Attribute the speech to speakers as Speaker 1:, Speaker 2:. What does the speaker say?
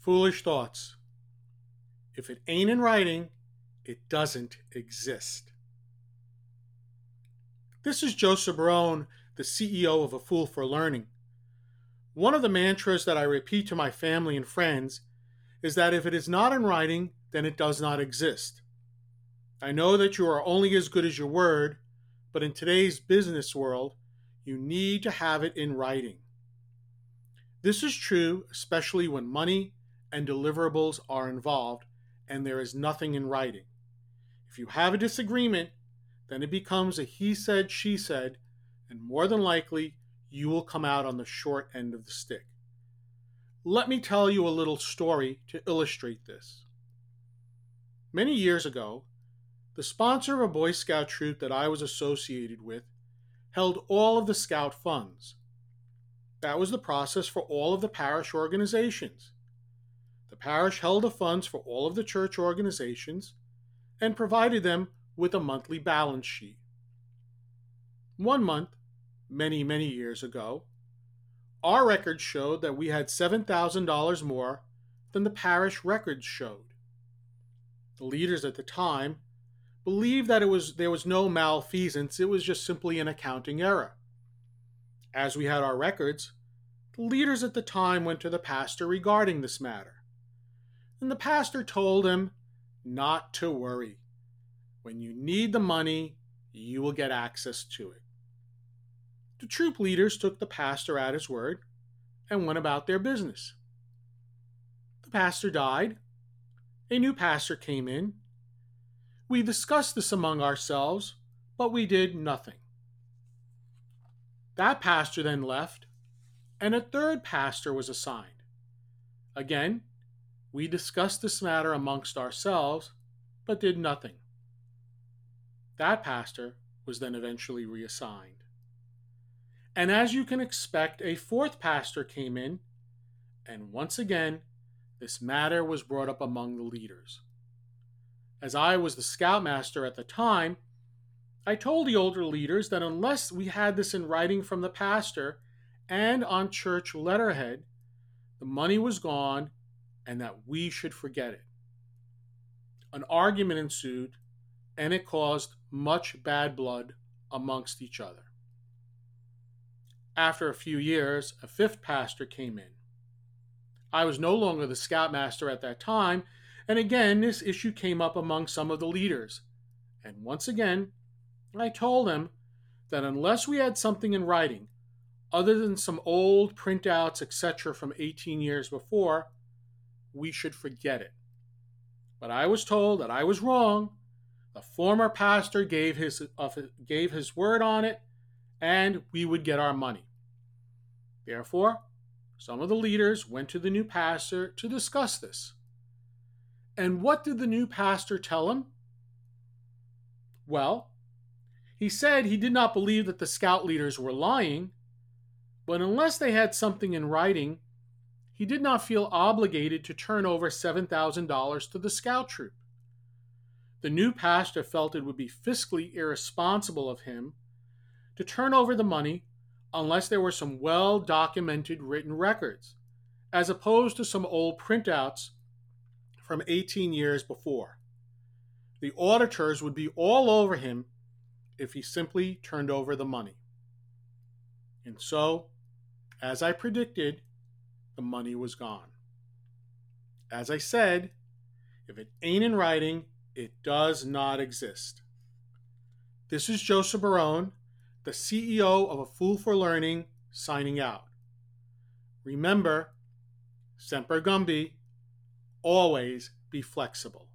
Speaker 1: Foolish thoughts. If it ain't in writing, it doesn't exist. This is Joseph Barone, the CEO of A Fool for Learning. One of the mantras that I repeat to my family and friends is that if it is not in writing, then it does not exist. I know that you are only as good as your word, but in today's business world, you need to have it in writing. This is true especially when money and deliverables are involved and there is nothing in writing. If you have a disagreement, then it becomes a he said, she said, and more than likely, you will come out on the short end of the stick. Let me tell you a little story to illustrate this. Many years ago, the sponsor of a Boy Scout troop that I was associated with held all of the Scout funds. That was the process for all of the parish organizations. The parish held the funds for all of the church organizations and provided them with a monthly balance sheet. One month, many, many years ago, our records showed that we had $7,000 more than the parish records showed. The leaders at the time believed that it was there was no malfeasance, it was just simply an accounting error. As we had our records, the leaders at the time went to the pastor regarding this matter. And the pastor told him not to worry. When you need the money, you will get access to it. The troop leaders took the pastor at his word and went about their business. The pastor died. A new pastor came in we discussed this among ourselves, but we did nothing. That pastor then left, and a third pastor was assigned. Again, we discussed this matter amongst ourselves, but did nothing. That pastor was then eventually reassigned. And as you can expect, a fourth pastor came in, and once again, this matter was brought up among the leaders as I was the scoutmaster at the time, I told the older leaders that unless we had this in writing from the pastor and on church letterhead, the money was gone and that we should forget it. An argument ensued, and it caused much bad blood amongst each other. After a few years, a fifth pastor came in. I was no longer the scoutmaster at that time, and again, this issue came up among some of the leaders. And once again, I told them that unless we had something in writing, other than some old printouts, etc., from 18 years before, we should forget it. But I was told that I was wrong. The former pastor gave his, uh, gave his word on it, and we would get our money. Therefore, some of the leaders went to the new pastor to discuss this. And what did the new pastor tell him? Well, he said he did not believe that the scout leaders were lying, but unless they had something in writing, he did not feel obligated to turn over $7,000 to the scout troop. The new pastor felt it would be fiscally irresponsible of him to turn over the money unless there were some well documented written records, as opposed to some old printouts from 18 years before. The auditors would be all over him if he simply turned over the money. And so, as I predicted, the money was gone. As I said, if it ain't in writing, it does not exist. This is Joseph Barone, the CEO of A Fool for Learning, signing out. Remember, Semper Gumby, always be flexible.